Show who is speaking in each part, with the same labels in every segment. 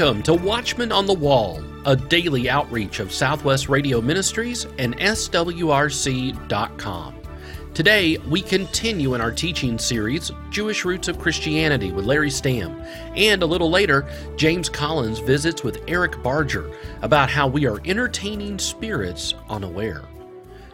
Speaker 1: Welcome to Watchman on the Wall, a daily outreach of Southwest Radio Ministries and SWRC.com. Today, we continue in our teaching series, Jewish Roots of Christianity, with Larry Stamm. And a little later, James Collins visits with Eric Barger about how we are entertaining spirits unaware.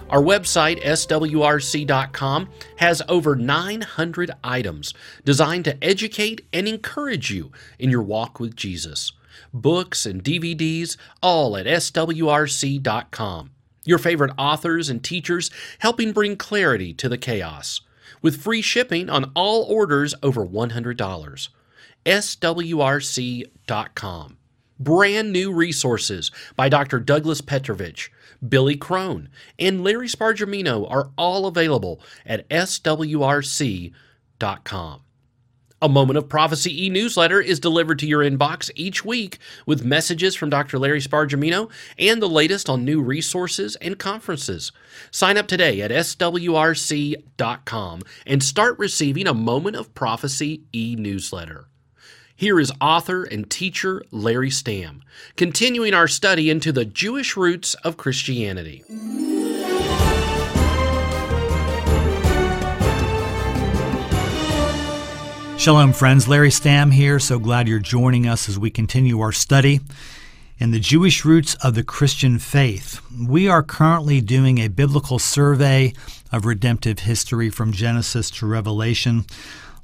Speaker 1: Our website, swrc.com, has over 900 items designed to educate and encourage you in your walk with Jesus. Books and DVDs, all at swrc.com. Your favorite authors and teachers helping bring clarity to the chaos. With free shipping on all orders over $100. swrc.com. Brand new resources by Dr. Douglas Petrovich Billy Crone, and Larry Spargimino are all available at swrc.com. A Moment of Prophecy e newsletter is delivered to your inbox each week with messages from Dr. Larry Spargimino and the latest on new resources and conferences. Sign up today at swrc.com and start receiving a Moment of Prophecy e newsletter. Here is author and teacher Larry Stamm, continuing our study into the Jewish roots of Christianity.
Speaker 2: Shalom, friends. Larry Stamm here. So glad you're joining us as we continue our study in the Jewish roots of the Christian faith. We are currently doing a biblical survey of redemptive history from Genesis to Revelation.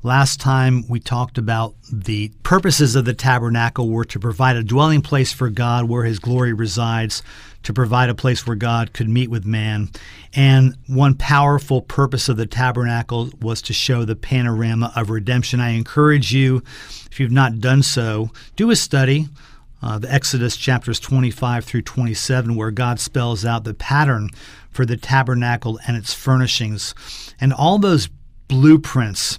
Speaker 2: Last time we talked about the purposes of the tabernacle were to provide a dwelling place for God where his glory resides, to provide a place where God could meet with man. And one powerful purpose of the tabernacle was to show the panorama of redemption. I encourage you, if you've not done so, do a study. Uh, the Exodus chapters 25 through 27, where God spells out the pattern for the tabernacle and its furnishings. And all those blueprints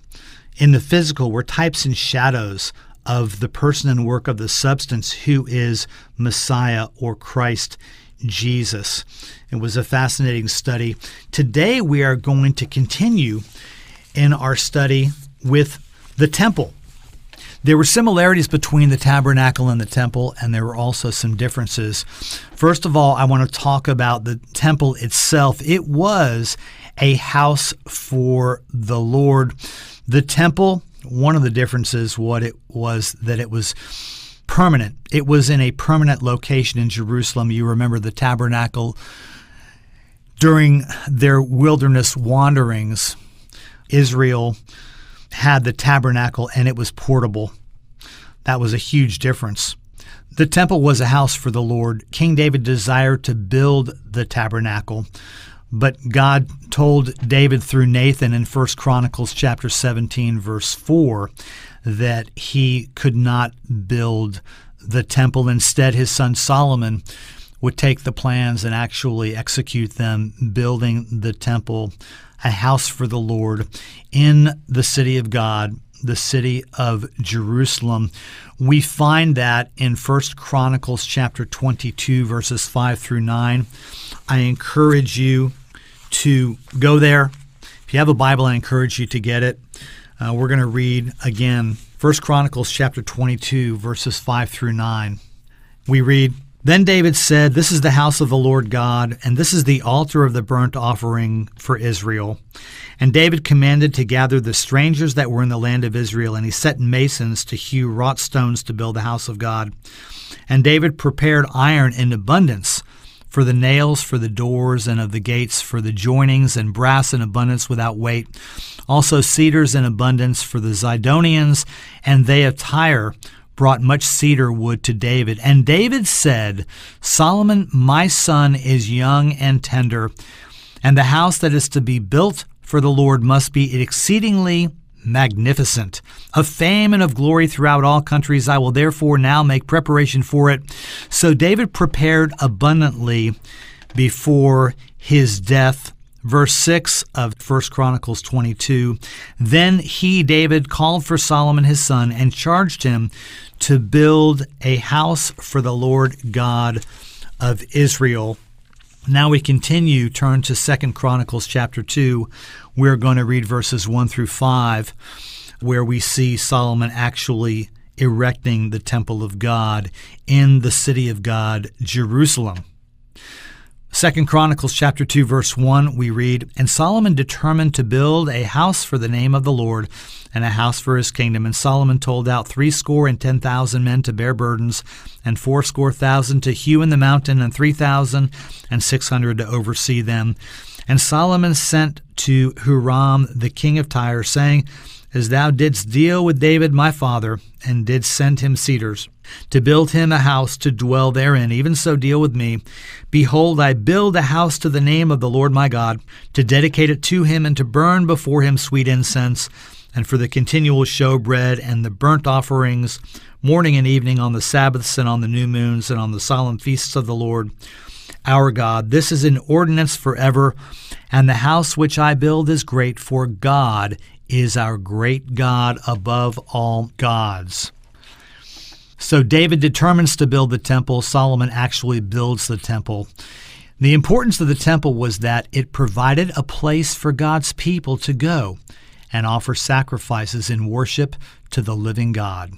Speaker 2: in the physical were types and shadows of the person and work of the substance who is Messiah or Christ Jesus. It was a fascinating study. Today we are going to continue in our study with the temple. There were similarities between the tabernacle and the temple, and there were also some differences. First of all, I want to talk about the temple itself. It was a house for the Lord. The temple, one of the differences what it was that it was permanent. It was in a permanent location in Jerusalem. You remember the tabernacle during their wilderness wanderings. Israel had the tabernacle and it was portable. That was a huge difference. The temple was a house for the Lord. King David desired to build the tabernacle. But God told David through Nathan in 1 Chronicles chapter 17 verse 4 that he could not build the temple. Instead, his son Solomon would take the plans and actually execute them, building the temple, a house for the Lord in the city of God, the city of Jerusalem. We find that in 1 Chronicles chapter 22 verses 5 through 9. I encourage you to go there. If you have a Bible, I encourage you to get it. Uh, we're going to read again 1 Chronicles chapter 22, verses 5 through 9. We read, Then David said, This is the house of the Lord God, and this is the altar of the burnt offering for Israel. And David commanded to gather the strangers that were in the land of Israel, and he set masons to hew wrought stones to build the house of God. And David prepared iron in abundance for the nails for the doors and of the gates for the joinings and brass in abundance without weight. Also cedars in abundance for the zidonians and they of tyre brought much cedar wood to david. And david said solomon my son is young and tender and the house that is to be built for the lord must be exceedingly magnificent. Of fame and of glory throughout all countries, I will therefore now make preparation for it. So David prepared abundantly before his death. Verse 6 of 1 Chronicles 22 Then he, David, called for Solomon his son and charged him to build a house for the Lord God of Israel. Now we continue, turn to Second Chronicles chapter 2. We're going to read verses 1 through 5, where we see Solomon actually erecting the temple of God in the city of God, Jerusalem. Second Chronicles chapter 2 verse 1 we read and Solomon determined to build a house for the name of the Lord and a house for his kingdom and Solomon told out threescore and ten thousand men to bear burdens and fourscore thousand to hew in the mountain and three thousand and six hundred to oversee them and Solomon sent to Huram the king of Tyre saying as thou didst deal with David my father, and didst send him cedars, to build him a house to dwell therein, even so deal with me. Behold, I build a house to the name of the Lord my God, to dedicate it to him, and to burn before him sweet incense, and for the continual showbread, and the burnt offerings, morning and evening, on the Sabbaths, and on the new moons, and on the solemn feasts of the Lord our God. This is an ordinance forever, and the house which I build is great, for God is our great God above all gods. So David determines to build the temple. Solomon actually builds the temple. The importance of the temple was that it provided a place for God's people to go and offer sacrifices in worship to the living God.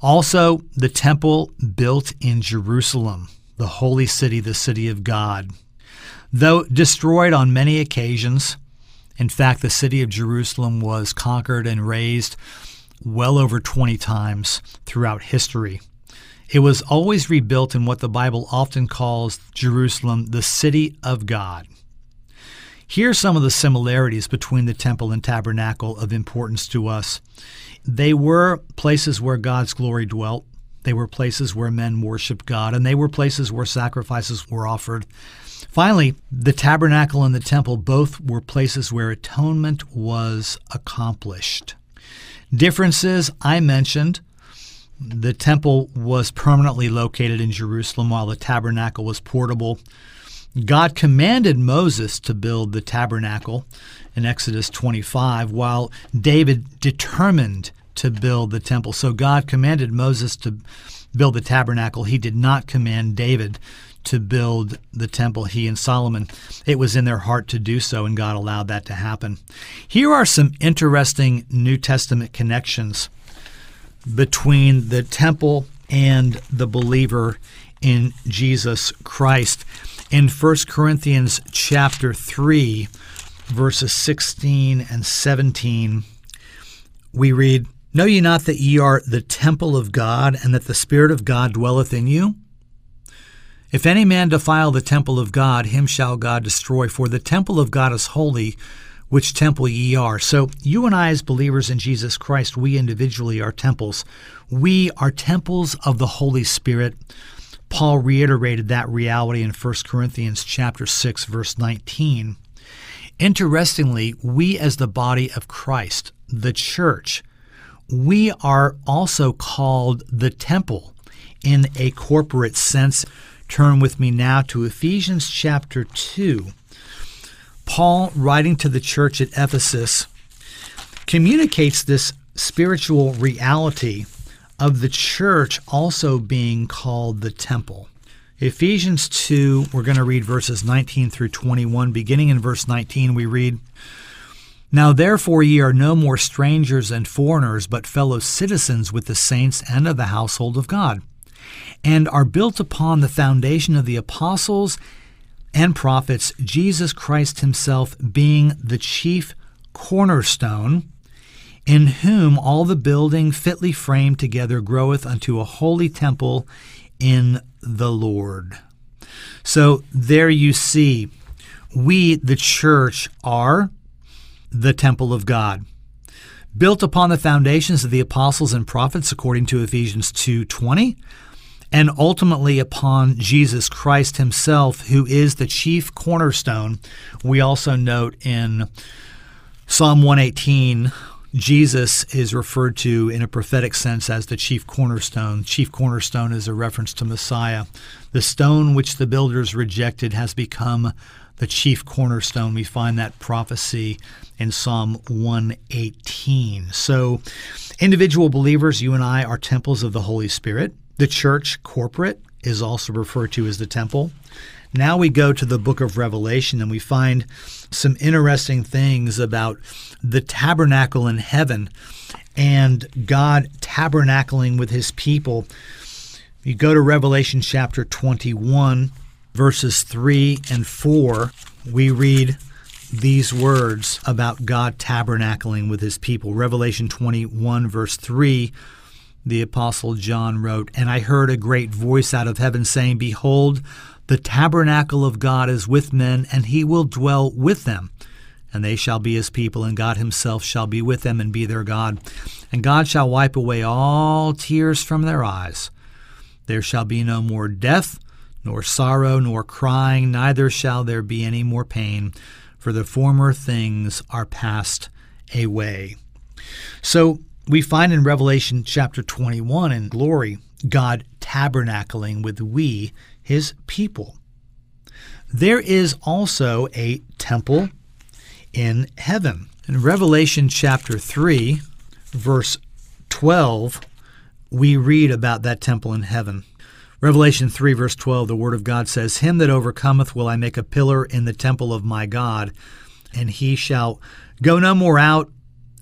Speaker 2: Also, the temple built in Jerusalem, the holy city, the city of God. Though destroyed on many occasions, in fact, the city of Jerusalem was conquered and razed well over 20 times throughout history. It was always rebuilt in what the Bible often calls Jerusalem, the city of God. Here are some of the similarities between the temple and tabernacle of importance to us. They were places where God's glory dwelt. They were places where men worshiped God, and they were places where sacrifices were offered. Finally, the tabernacle and the temple both were places where atonement was accomplished. Differences I mentioned the temple was permanently located in Jerusalem while the tabernacle was portable. God commanded Moses to build the tabernacle in Exodus 25, while David determined to build the temple. So God commanded Moses to build the tabernacle. He did not command David to build the temple, he and Solomon. It was in their heart to do so, and God allowed that to happen. Here are some interesting New Testament connections between the temple and the believer in Jesus Christ. In 1 Corinthians chapter 3, verses 16 and 17, we read, Know ye not that ye are the temple of God, and that the Spirit of God dwelleth in you? If any man defile the temple of God, him shall God destroy, for the temple of God is holy, which temple ye are. So, you and I, as believers in Jesus Christ, we individually are temples. We are temples of the Holy Spirit. Paul reiterated that reality in 1 Corinthians chapter 6 verse 19. Interestingly, we as the body of Christ, the church, we are also called the temple in a corporate sense. Turn with me now to Ephesians chapter 2. Paul, writing to the church at Ephesus, communicates this spiritual reality of the church also being called the temple. Ephesians 2, we're going to read verses 19 through 21. Beginning in verse 19, we read, Now therefore ye are no more strangers and foreigners, but fellow citizens with the saints and of the household of God and are built upon the foundation of the apostles and prophets, Jesus Christ Himself being the chief cornerstone, in whom all the building fitly framed together groweth unto a holy temple in the Lord. So there you see, we, the church, are the temple of God built upon the foundations of the apostles and prophets according to Ephesians 2:20 and ultimately upon Jesus Christ himself, who is the chief cornerstone. We also note in Psalm 118, Jesus is referred to in a prophetic sense as the chief cornerstone. Chief cornerstone is a reference to Messiah. The stone which the builders rejected has become the chief cornerstone. We find that prophecy in Psalm 118. So, individual believers, you and I are temples of the Holy Spirit. The church corporate is also referred to as the temple. Now we go to the book of Revelation and we find some interesting things about the tabernacle in heaven and God tabernacling with his people. You go to Revelation chapter 21, verses 3 and 4, we read these words about God tabernacling with his people. Revelation 21, verse 3, the Apostle John wrote, And I heard a great voice out of heaven saying, Behold, the tabernacle of God is with men, and he will dwell with them. And they shall be his people, and God himself shall be with them and be their God. And God shall wipe away all tears from their eyes. There shall be no more death, nor sorrow, nor crying, neither shall there be any more pain, for the former things are passed away. So we find in Revelation chapter 21 in glory God tabernacling with we, his people. There is also a temple in heaven. In Revelation chapter 3, verse 12, we read about that temple in heaven. Revelation 3, verse 12, the Word of God says, Him that overcometh will I make a pillar in the temple of my God, and he shall go no more out,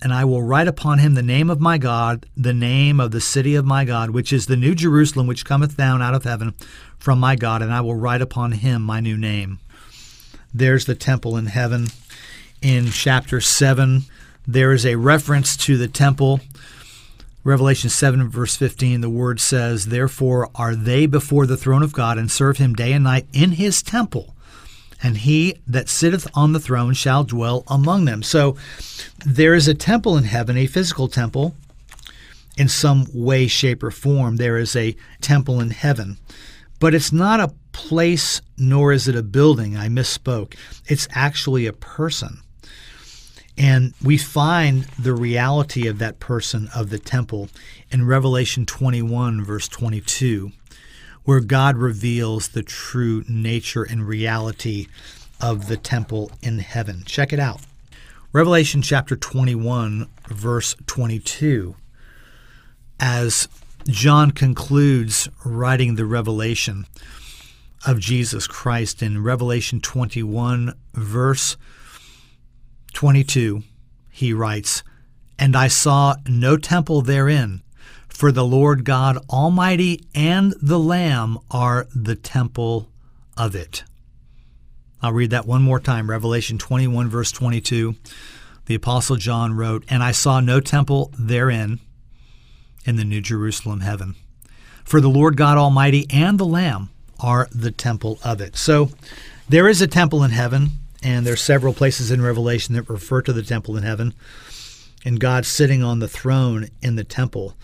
Speaker 2: and I will write upon him the name of my God, the name of the city of my God, which is the new Jerusalem, which cometh down out of heaven from my God, and I will write upon him my new name. There's the temple in heaven. In chapter 7, there is a reference to the temple Revelation 7, verse 15, the word says, Therefore are they before the throne of God and serve him day and night in his temple, and he that sitteth on the throne shall dwell among them. So there is a temple in heaven, a physical temple, in some way, shape, or form. There is a temple in heaven, but it's not a place nor is it a building. I misspoke. It's actually a person. And we find the reality of that person of the temple in Revelation 21, verse 22, where God reveals the true nature and reality of the temple in heaven. Check it out. Revelation chapter 21, verse 22. As John concludes writing the revelation of Jesus Christ in Revelation 21, verse 22, he writes, And I saw no temple therein, for the Lord God Almighty and the Lamb are the temple of it. I'll read that one more time. Revelation 21, verse 22. The Apostle John wrote, And I saw no temple therein in the New Jerusalem heaven. For the Lord God Almighty and the Lamb are the temple of it. So there is a temple in heaven and there's several places in Revelation that refer to the temple in heaven and God sitting on the throne in the temple.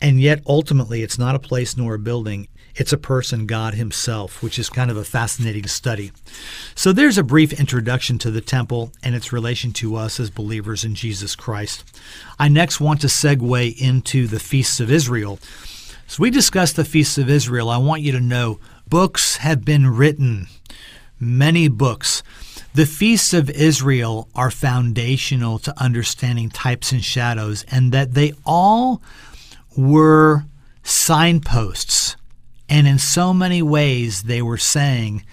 Speaker 2: And yet, ultimately, it's not a place nor a building. It's a person, God Himself, which is kind of a fascinating study. So, there's a brief introduction to the temple and its relation to us as believers in Jesus Christ. I next want to segue into the feasts of Israel. As we discuss the feasts of Israel, I want you to know books have been written, many books the feasts of Israel are foundational to understanding types and shadows, and that they all were signposts. And in so many ways, they were saying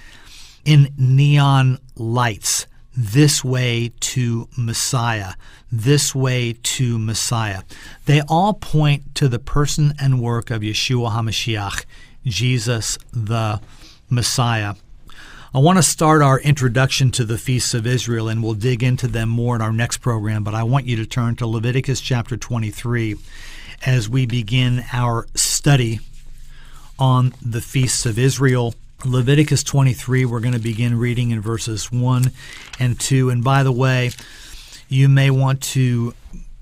Speaker 2: in neon lights, this way to Messiah, this way to Messiah. They all point to the person and work of Yeshua HaMashiach, Jesus the Messiah. I want to start our introduction to the feasts of Israel, and we'll dig into them more in our next program. But I want you to turn to Leviticus chapter 23 as we begin our study on the feasts of Israel. Leviticus 23, we're going to begin reading in verses 1 and 2. And by the way, you may want to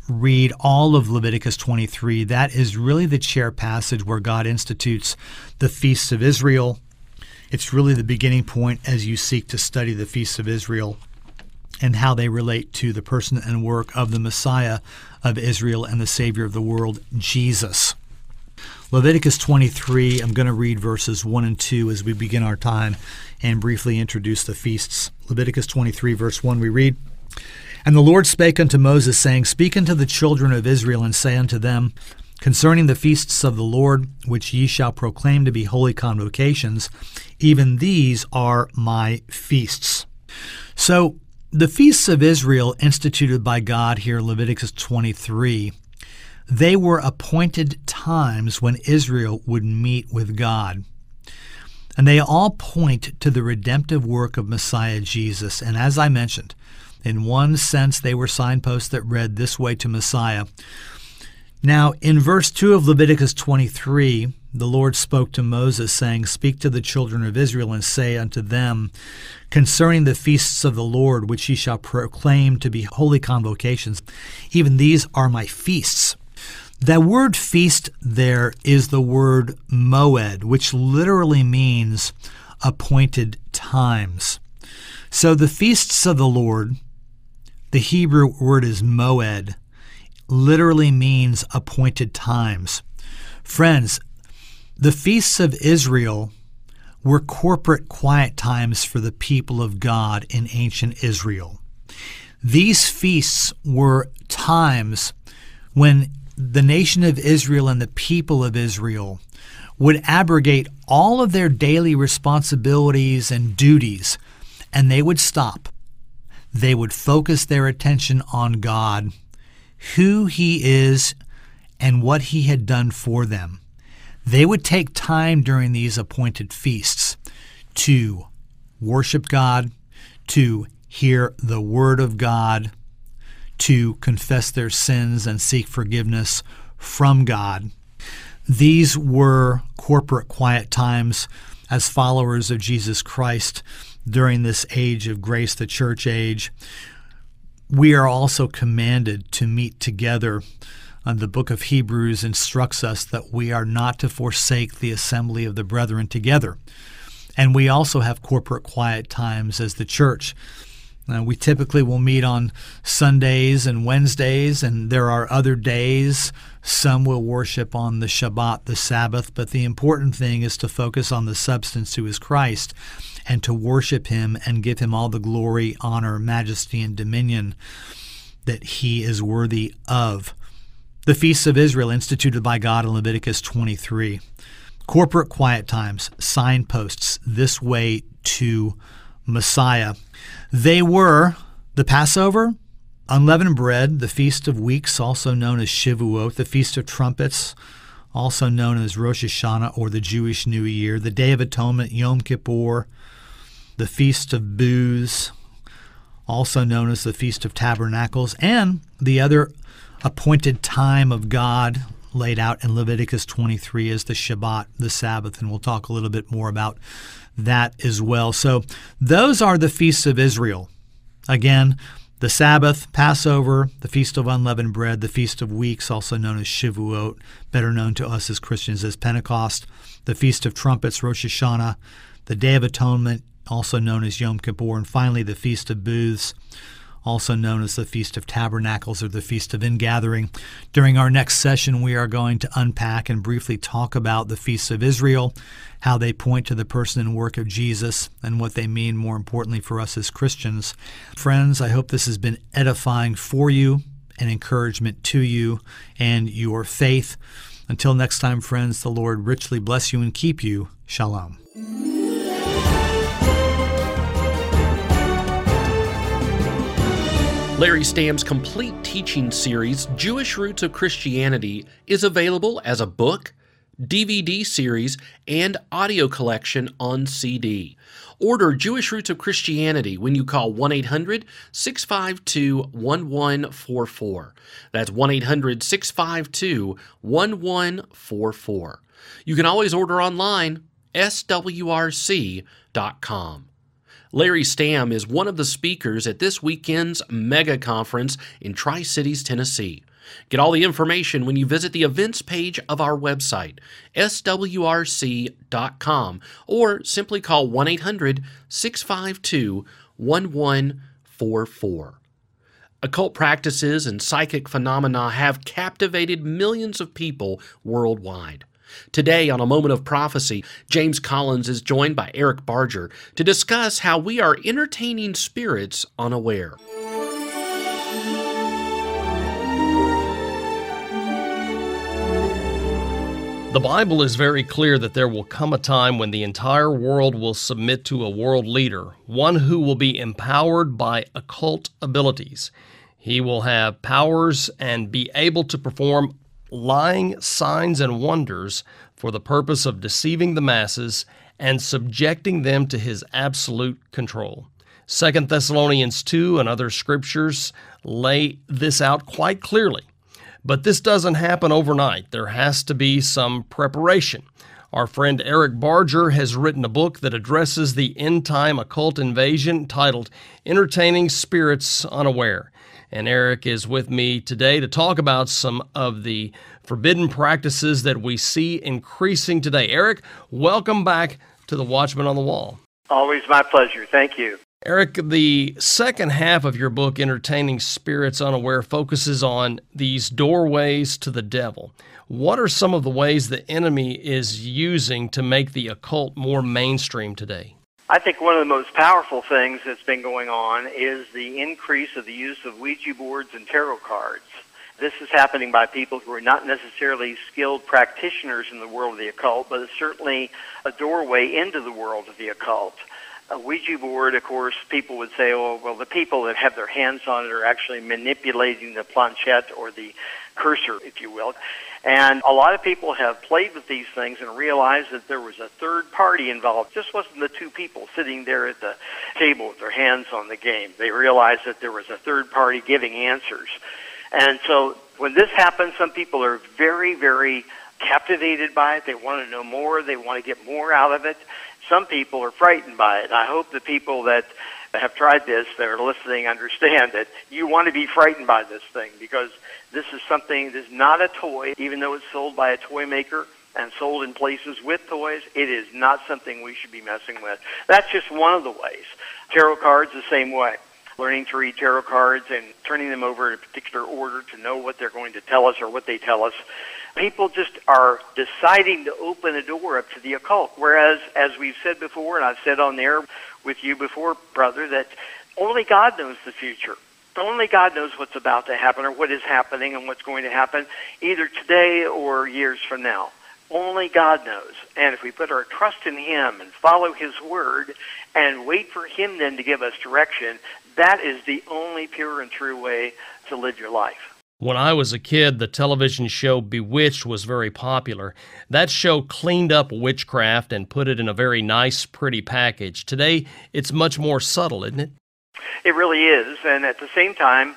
Speaker 2: read all of Leviticus 23. That is really the chair passage where God institutes the feasts of Israel it's really the beginning point as you seek to study the feasts of Israel and how they relate to the person and work of the Messiah of Israel and the Savior of the world, Jesus. Leviticus 23, I'm going to read verses 1 and 2 as we begin our time and briefly introduce the feasts. Leviticus 23, verse 1, we read, And the Lord spake unto Moses, saying, Speak unto the children of Israel, and say unto them, Concerning the feasts of the Lord, which ye shall proclaim to be holy convocations, even these are my feasts. So, the feasts of Israel instituted by God here Leviticus 23, they were appointed times when Israel would meet with God. And they all point to the redemptive work of Messiah Jesus. And as I mentioned, in one sense, they were signposts that read this way to Messiah. Now, in verse 2 of Leviticus 23, the Lord spoke to Moses, saying, Speak to the children of Israel and say unto them, Concerning the feasts of the Lord, which ye shall proclaim to be holy convocations, even these are my feasts. That word feast there is the word moed, which literally means appointed times. So the feasts of the Lord, the Hebrew word is moed, literally means appointed times. Friends, the feasts of Israel were corporate quiet times for the people of God in ancient Israel. These feasts were times when the nation of Israel and the people of Israel would abrogate all of their daily responsibilities and duties, and they would stop. They would focus their attention on God, who He is, and what He had done for them. They would take time during these appointed feasts to worship God, to hear the Word of God, to confess their sins and seek forgiveness from God. These were corporate quiet times as followers of Jesus Christ during this age of grace, the church age. We are also commanded to meet together. Uh, the book of Hebrews instructs us that we are not to forsake the assembly of the brethren together. And we also have corporate quiet times as the church. Uh, we typically will meet on Sundays and Wednesdays, and there are other days. Some will worship on the Shabbat, the Sabbath, but the important thing is to focus on the substance who is Christ and to worship him and give him all the glory, honor, majesty, and dominion that he is worthy of. The feasts of Israel instituted by God in Leviticus 23. Corporate quiet times, signposts this way to Messiah. They were the Passover, unleavened bread, the Feast of Weeks, also known as Shavuot, the Feast of Trumpets, also known as Rosh Hashanah or the Jewish New Year, the Day of Atonement, Yom Kippur, the Feast of Booths, also known as the Feast of Tabernacles, and the other appointed time of God laid out in Leviticus 23 is the Shabbat, the Sabbath, and we'll talk a little bit more about that as well. So those are the feasts of Israel. Again, the Sabbath, Passover, the Feast of Unleavened Bread, the Feast of Weeks, also known as Shavuot, better known to us as Christians as Pentecost, the Feast of Trumpets, Rosh Hashanah, the Day of Atonement, also known as Yom Kippur, and finally the Feast of Booths, also known as the Feast of Tabernacles or the Feast of Ingathering. During our next session, we are going to unpack and briefly talk about the Feasts of Israel, how they point to the person and work of Jesus, and what they mean more importantly for us as Christians. Friends, I hope this has been edifying for you and encouragement to you and your faith. Until next time, friends, the Lord richly bless you and keep you. Shalom.
Speaker 1: Larry Stamm's complete teaching series, Jewish Roots of Christianity, is available as a book, DVD series, and audio collection on CD. Order Jewish Roots of Christianity when you call 1 800 652 1144. That's 1 800 652 1144. You can always order online, swrc.com. Larry Stamm is one of the speakers at this weekend's mega conference in Tri Cities, Tennessee. Get all the information when you visit the events page of our website, swrc.com, or simply call 1 800 652 1144. Occult practices and psychic phenomena have captivated millions of people worldwide. Today, on A Moment of Prophecy, James Collins is joined by Eric Barger to discuss how we are entertaining spirits unaware.
Speaker 3: The Bible is very clear that there will come a time when the entire world will submit to a world leader, one who will be empowered by occult abilities. He will have powers and be able to perform lying signs and wonders for the purpose of deceiving the masses and subjecting them to his absolute control. 2 Thessalonians 2 and other scriptures lay this out quite clearly. But this doesn't happen overnight. There has to be some preparation. Our friend Eric Barger has written a book that addresses the end time occult invasion titled Entertaining Spirits Unaware. And Eric is with me today to talk about some of the forbidden practices that we see increasing today. Eric, welcome back to the Watchman on the Wall.
Speaker 4: Always my pleasure. Thank you.
Speaker 3: Eric, the second half of your book, Entertaining Spirits Unaware, focuses on these doorways to the devil. What are some of the ways the enemy is using to make the occult more mainstream today?
Speaker 4: I think one of the most powerful things that's been going on is the increase of the use of Ouija boards and tarot cards. This is happening by people who are not necessarily skilled practitioners in the world of the occult, but it's certainly a doorway into the world of the occult a Ouija board, of course, people would say, oh, well, the people that have their hands on it are actually manipulating the planchette or the cursor, if you will. And a lot of people have played with these things and realized that there was a third party involved. It just wasn't the two people sitting there at the table with their hands on the game. They realized that there was a third party giving answers. And so when this happens, some people are very, very captivated by it. They want to know more. They want to get more out of it some people are frightened by it. I hope the people that have tried this that are listening understand that you want to be frightened by this thing because this is something that is not a toy, even though it's sold by a toy maker and sold in places with toys. It is not something we should be messing with. That's just one of the ways. Tarot cards the same way. Learning to read tarot cards and turning them over in a particular order to know what they're going to tell us or what they tell us people just are deciding to open a door up to the occult. Whereas, as we've said before, and I've said on there with you before, brother, that only God knows the future. Only God knows what's about to happen or what is happening and what's going to happen either today or years from now. Only God knows. And if we put our trust in Him and follow His word and wait for Him then to give us direction, that is the only pure and true way to live your life.
Speaker 3: When I was a kid, the television show Bewitched was very popular. That show cleaned up witchcraft and put it in a very nice, pretty package. Today, it's much more subtle, isn't it?
Speaker 4: It really is. And at the same time,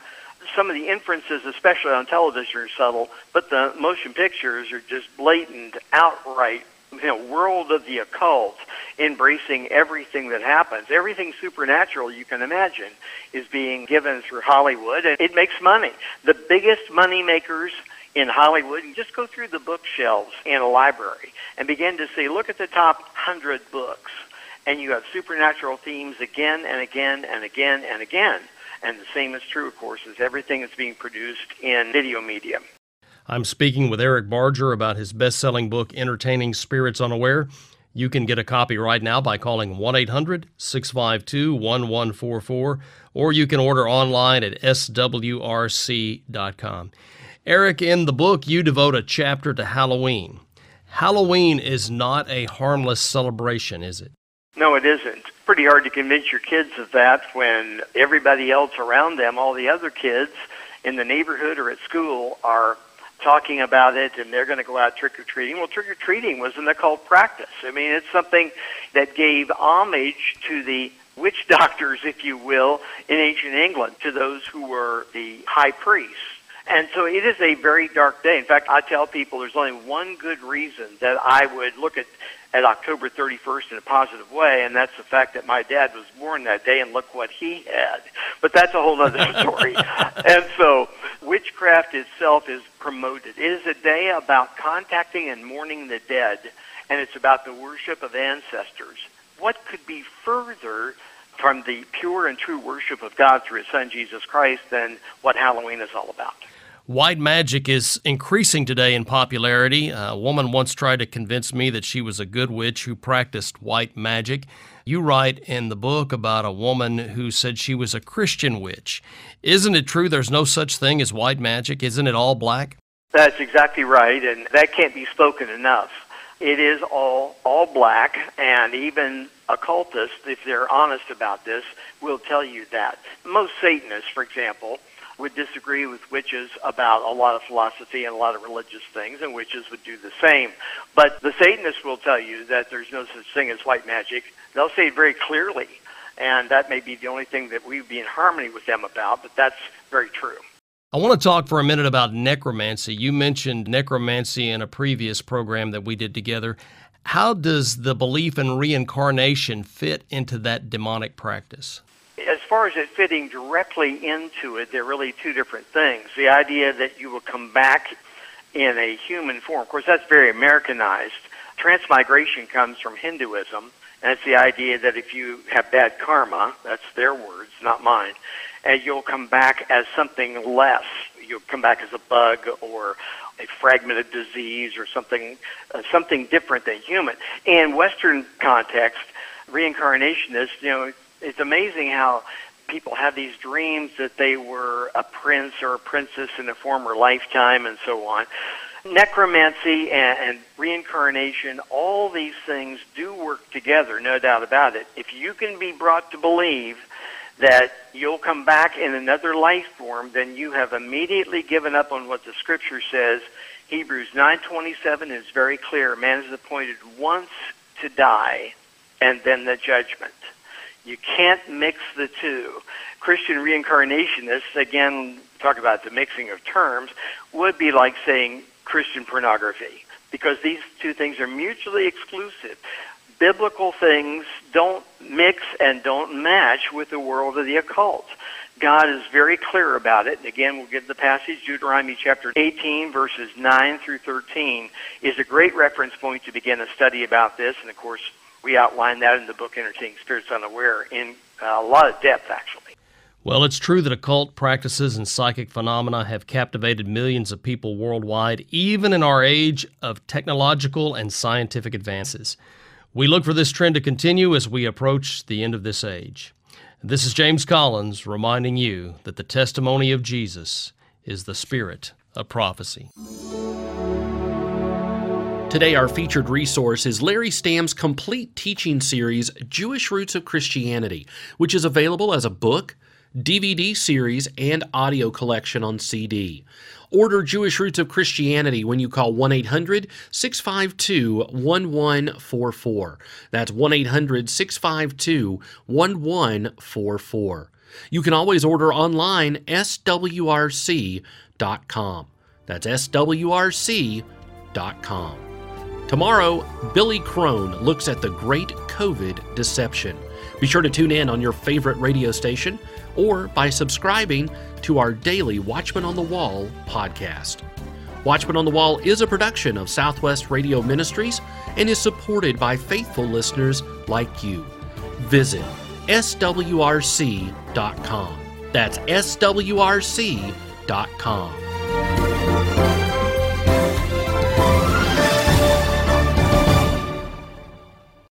Speaker 4: some of the inferences, especially on television, are subtle, but the motion pictures are just blatant, outright you know, world of the occult, embracing everything that happens. Everything supernatural you can imagine is being given through Hollywood, and it makes money. The biggest money makers in Hollywood, just go through the bookshelves in a library and begin to see, look at the top hundred books, and you have supernatural themes again and again and again and again. And the same is true, of course, as everything that's being produced in video media.
Speaker 3: I'm speaking with Eric Barger about his best selling book, Entertaining Spirits Unaware. You can get a copy right now by calling 1 800 652 1144, or you can order online at swrc.com. Eric, in the book, you devote a chapter to Halloween. Halloween is not a harmless celebration, is it?
Speaker 4: No, it isn't. Pretty hard to convince your kids of that when everybody else around them, all the other kids in the neighborhood or at school, are talking about it and they're going to go out trick or treating. Well, trick or treating was an occult practice. I mean, it's something that gave homage to the witch doctors, if you will, in ancient England, to those who were the high priests. And so it is a very dark day. In fact, I tell people there's only one good reason that I would look at at October 31st in a positive way, and that's the fact that my dad was born that day, and look what he had. But that's a whole other story. and so, witchcraft itself is promoted. It is a day about contacting and mourning the dead, and it's about the worship of ancestors. What could be further from the pure and true worship of God through His Son Jesus Christ than what Halloween is all about?
Speaker 3: White magic is increasing today in popularity. A woman once tried to convince me that she was a good witch who practiced white magic. You write in the book about a woman who said she was a Christian witch. Isn't it true there's no such thing as white magic? Isn't it all black?
Speaker 4: That's exactly right, and that can't be spoken enough. It is all all black, and even occultists, if they're honest about this, will tell you that. Most Satanists, for example, would disagree with witches about a lot of philosophy and a lot of religious things, and witches would do the same. But the Satanists will tell you that there's no such thing as white magic. They'll say it very clearly, and that may be the only thing that we'd be in harmony with them about, but that's very true.
Speaker 3: I want to talk for a minute about necromancy. You mentioned necromancy in a previous program that we did together. How does the belief in reincarnation fit into that demonic practice?
Speaker 4: As far as it fitting directly into it, they're really two different things. The idea that you will come back in a human form, of course, that's very Americanized. Transmigration comes from Hinduism, it's the idea that if you have bad karma, that's their words, not mine, and you'll come back as something less. You'll come back as a bug or a fragment of disease or something uh, something different than human. In Western context, reincarnation is you know it's amazing how people have these dreams that they were a prince or a princess in a former lifetime and so on. Necromancy and, and reincarnation, all these things do work together, no doubt about it. If you can be brought to believe that you'll come back in another life form, then you have immediately given up on what the scripture says. Hebrews 9:27 is very clear. Man is appointed once to die and then the judgment. You can't mix the two. Christian reincarnationists, again, talk about the mixing of terms, would be like saying Christian pornography because these two things are mutually exclusive biblical things don't mix and don't match with the world of the occult. God is very clear about it. And again, we'll give the passage, Deuteronomy chapter 18, verses 9 through 13, is a great reference point to begin a study about this. And of course, we outline that in the book Entertaining Spirits Unaware in uh, a lot of depth, actually.
Speaker 3: Well, it's true that occult practices and psychic phenomena have captivated millions of people worldwide, even in our age of technological and scientific advances. We look for this trend to continue as we approach the end of this age. This is James Collins reminding you that the testimony of Jesus is the spirit of prophecy.
Speaker 1: Today, our featured resource is Larry Stamm's complete teaching series, Jewish Roots of Christianity, which is available as a book, DVD series, and audio collection on CD. Order Jewish Roots of Christianity when you call 1 800 652 1144. That's 1 800 652 1144. You can always order online swrc.com. That's swrc.com. Tomorrow, Billy Crone looks at the great COVID deception. Be sure to tune in on your favorite radio station or by subscribing to our daily Watchman on the Wall podcast. Watchman on the Wall is a production of Southwest Radio Ministries and is supported by faithful listeners like you. Visit swrc.com. That's swrc.com.